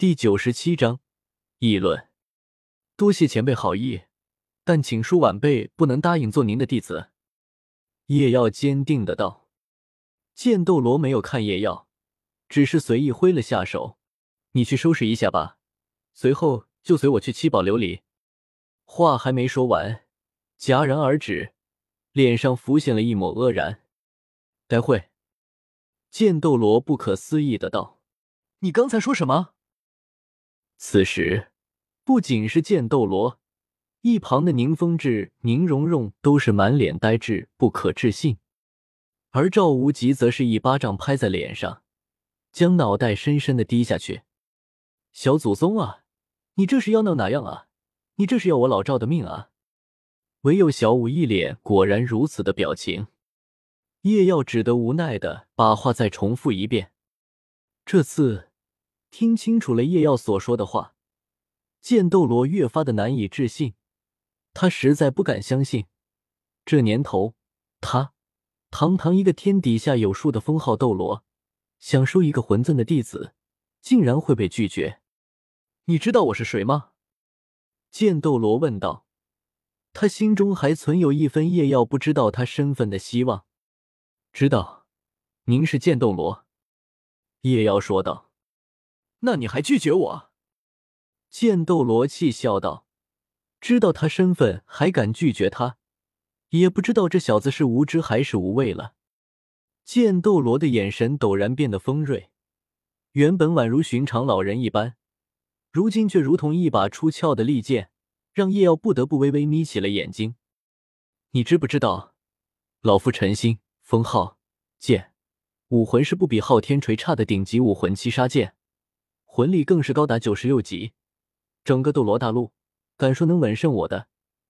第九十七章议论。多谢前辈好意，但请恕晚辈不能答应做您的弟子。叶耀坚定的道。剑斗罗没有看叶耀，只是随意挥了下手：“你去收拾一下吧，随后就随我去七宝琉璃。”话还没说完，戛然而止，脸上浮现了一抹愕然。待会，剑斗罗不可思议的道：“你刚才说什么？”此时，不仅是剑斗罗，一旁的宁风致、宁荣荣都是满脸呆滞，不可置信。而赵无极则是一巴掌拍在脸上，将脑袋深深的低下去。小祖宗啊，你这是要闹哪样啊？你这是要我老赵的命啊？唯有小五一脸果然如此的表情。叶耀只得无奈的把话再重复一遍，这次。听清楚了叶耀所说的话，剑斗罗越发的难以置信，他实在不敢相信，这年头，他堂堂一个天底下有数的封号斗罗，想收一个魂尊的弟子，竟然会被拒绝。你知道我是谁吗？剑斗罗问道。他心中还存有一分叶耀不知道他身份的希望。知道，您是剑斗罗。叶耀说道。那你还拒绝我？剑斗罗气笑道：“知道他身份还敢拒绝他，也不知道这小子是无知还是无畏了。”剑斗罗的眼神陡然变得锋锐，原本宛如寻常老人一般，如今却如同一把出鞘的利剑，让叶耀不得不微微眯起了眼睛。你知不知道，老夫陈心封号剑武魂是不比昊天锤差的顶级武魂七杀剑。魂力更是高达九十六级，整个斗罗大陆，敢说能稳胜我的，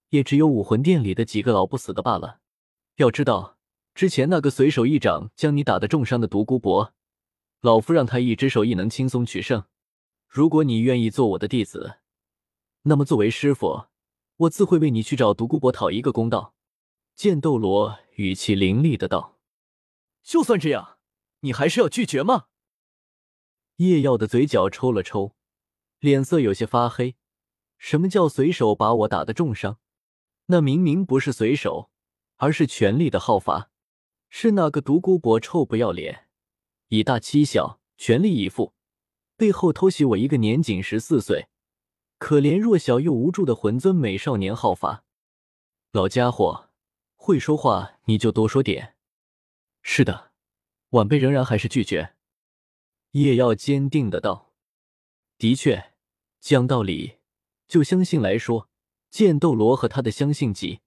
也只有武魂殿里的几个老不死的罢了。要知道，之前那个随手一掌将你打得重伤的独孤博，老夫让他一只手亦能轻松取胜。如果你愿意做我的弟子，那么作为师傅，我自会为你去找独孤博讨一个公道。剑斗罗语气凌厉的道：“就算这样，你还是要拒绝吗？”叶耀的嘴角抽了抽，脸色有些发黑。什么叫随手把我打的重伤？那明明不是随手，而是全力的好法。是那个独孤博臭不要脸，以大欺小，全力以赴，背后偷袭我一个年仅十四岁、可怜弱小又无助的魂尊美少年好法。老家伙，会说话你就多说点。是的，晚辈仍然还是拒绝。叶耀坚定的道：“的确，讲道理，就相信来说，剑斗罗和他的相信级，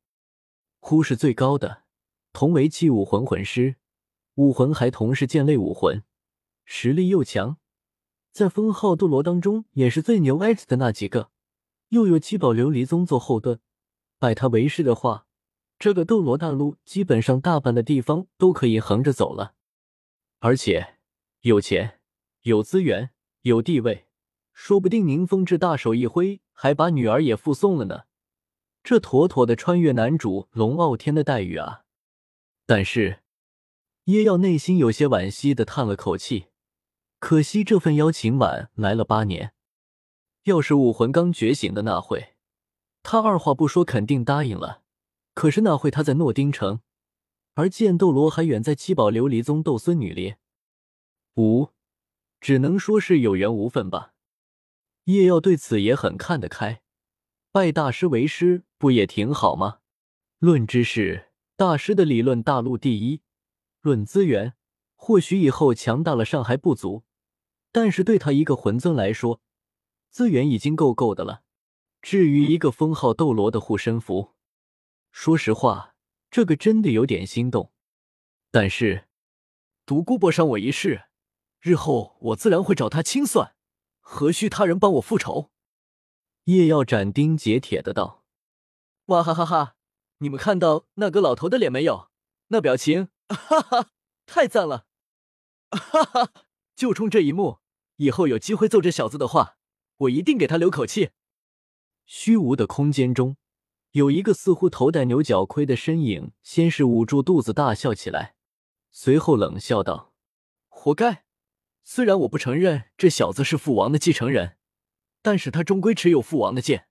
忽是最高的，同为器武魂魂师，武魂还同是剑类武魂，实力又强，在封号斗罗当中也是最牛 X 的那几个，又有七宝琉璃宗做后盾，拜他为师的话，这个斗罗大陆基本上大半的地方都可以横着走了，而且有钱。”有资源，有地位，说不定宁风致大手一挥，还把女儿也附送了呢。这妥妥的穿越男主龙傲天的待遇啊！但是，叶耀内心有些惋惜的叹了口气，可惜这份邀请晚来了八年。要是武魂刚觉醒的那会，他二话不说肯定答应了。可是那会他在诺丁城，而剑斗罗还远在七宝琉璃宗斗孙女列。五。只能说是有缘无分吧。叶耀对此也很看得开，拜大师为师不也挺好吗？论知识，大师的理论大陆第一；论资源，或许以后强大了尚还不足，但是对他一个魂尊来说，资源已经够够的了。至于一个封号斗罗的护身符，说实话，这个真的有点心动。但是，独孤博伤我一世。日后我自然会找他清算，何须他人帮我复仇？叶耀斩钉截铁的道：“哇哈哈哈！你们看到那个老头的脸没有？那表情，哈哈，太赞了！哈哈，就冲这一幕，以后有机会揍这小子的话，我一定给他留口气。”虚无的空间中，有一个似乎头戴牛角盔的身影，先是捂住肚子大笑起来，随后冷笑道：“活该！”虽然我不承认这小子是父王的继承人，但是他终归持有父王的剑。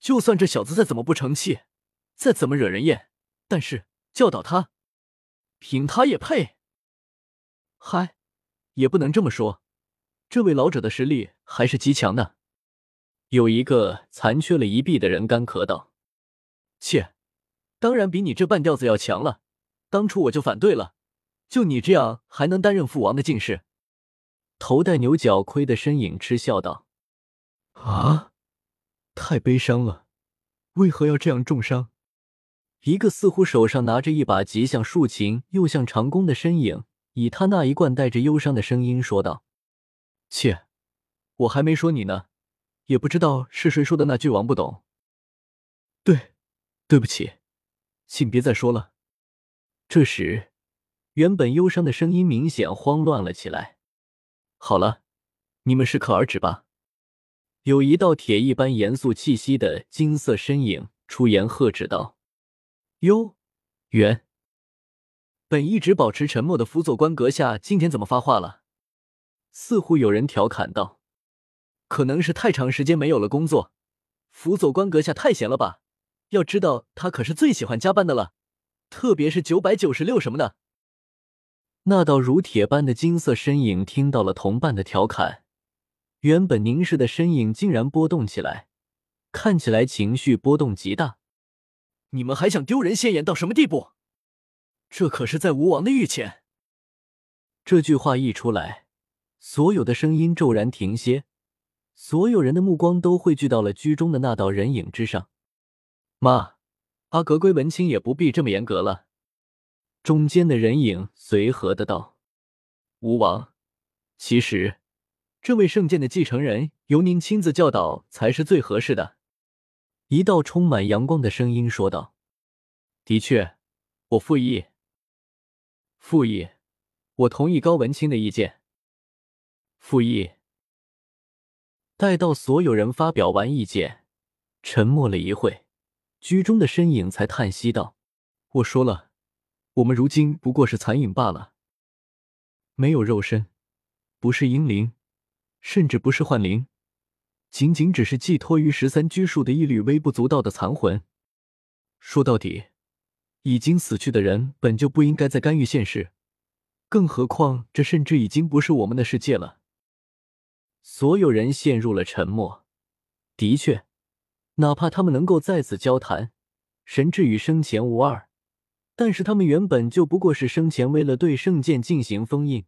就算这小子再怎么不成器，再怎么惹人厌，但是教导他，凭他也配？嗨，也不能这么说，这位老者的实力还是极强的。有一个残缺了一臂的人干咳道：“切，当然比你这半吊子要强了。当初我就反对了，就你这样还能担任父王的进士？”头戴牛角盔的身影嗤笑道：“啊，太悲伤了，为何要这样重伤？”一个似乎手上拿着一把极像竖琴又像长弓的身影，以他那一贯带着忧伤的声音说道：“切，我还没说你呢。”也不知道是谁说的那句“王不懂”。对，对不起，请别再说了。这时，原本忧伤的声音明显慌乱了起来。好了，你们适可而止吧。有一道铁一般严肃气息的金色身影出言喝止道：“哟，元，本一直保持沉默的辅佐官阁下今天怎么发话了？”似乎有人调侃道。可能是太长时间没有了工作，辅佐官阁下太闲了吧？要知道他可是最喜欢加班的了，特别是九百九十六什么的。那道如铁般的金色身影听到了同伴的调侃，原本凝视的身影竟然波动起来，看起来情绪波动极大。你们还想丢人现眼到什么地步？这可是在吴王的御前。这句话一出来，所有的声音骤然停歇。所有人的目光都汇聚到了居中的那道人影之上。妈，阿格归文清也不必这么严格了。中间的人影随和的道：“吴王，其实这位圣剑的继承人由您亲自教导才是最合适的。”一道充满阳光的声音说道：“的确，我复议。复议，我同意高文清的意见。复议。”待到所有人发表完意见，沉默了一会，居中的身影才叹息道：“我说了，我们如今不过是残影罢了，没有肉身，不是阴灵，甚至不是幻灵，仅仅只是寄托于十三拘束的一缕微不足道的残魂。说到底，已经死去的人本就不应该再干预现世，更何况这甚至已经不是我们的世界了。”所有人陷入了沉默。的确，哪怕他们能够在此交谈，神智与生前无二，但是他们原本就不过是生前为了对圣剑进行封印，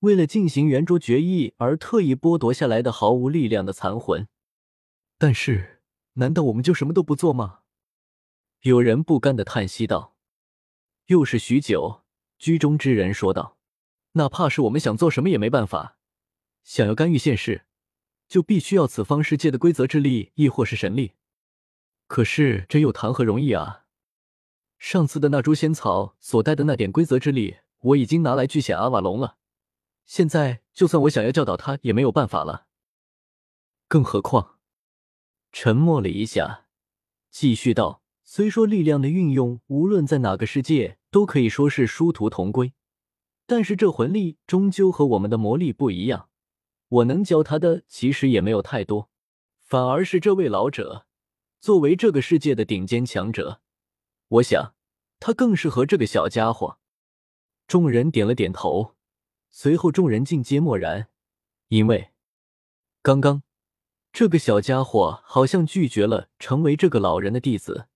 为了进行圆桌决议而特意剥夺下来的毫无力量的残魂。但是，难道我们就什么都不做吗？有人不甘的叹息道。又是许久，居中之人说道：“哪怕是我们想做什么也没办法。”想要干预现世，就必须要此方世界的规则之力，亦或是神力。可是这又谈何容易啊！上次的那株仙草所带的那点规则之力，我已经拿来巨显阿瓦隆了。现在就算我想要教导他，也没有办法了。更何况……沉默了一下，继续道：“虽说力量的运用，无论在哪个世界都可以说是殊途同归，但是这魂力终究和我们的魔力不一样。”我能教他的其实也没有太多，反而是这位老者，作为这个世界的顶尖强者，我想他更适合这个小家伙。众人点了点头，随后众人尽皆默然，因为刚刚这个小家伙好像拒绝了成为这个老人的弟子。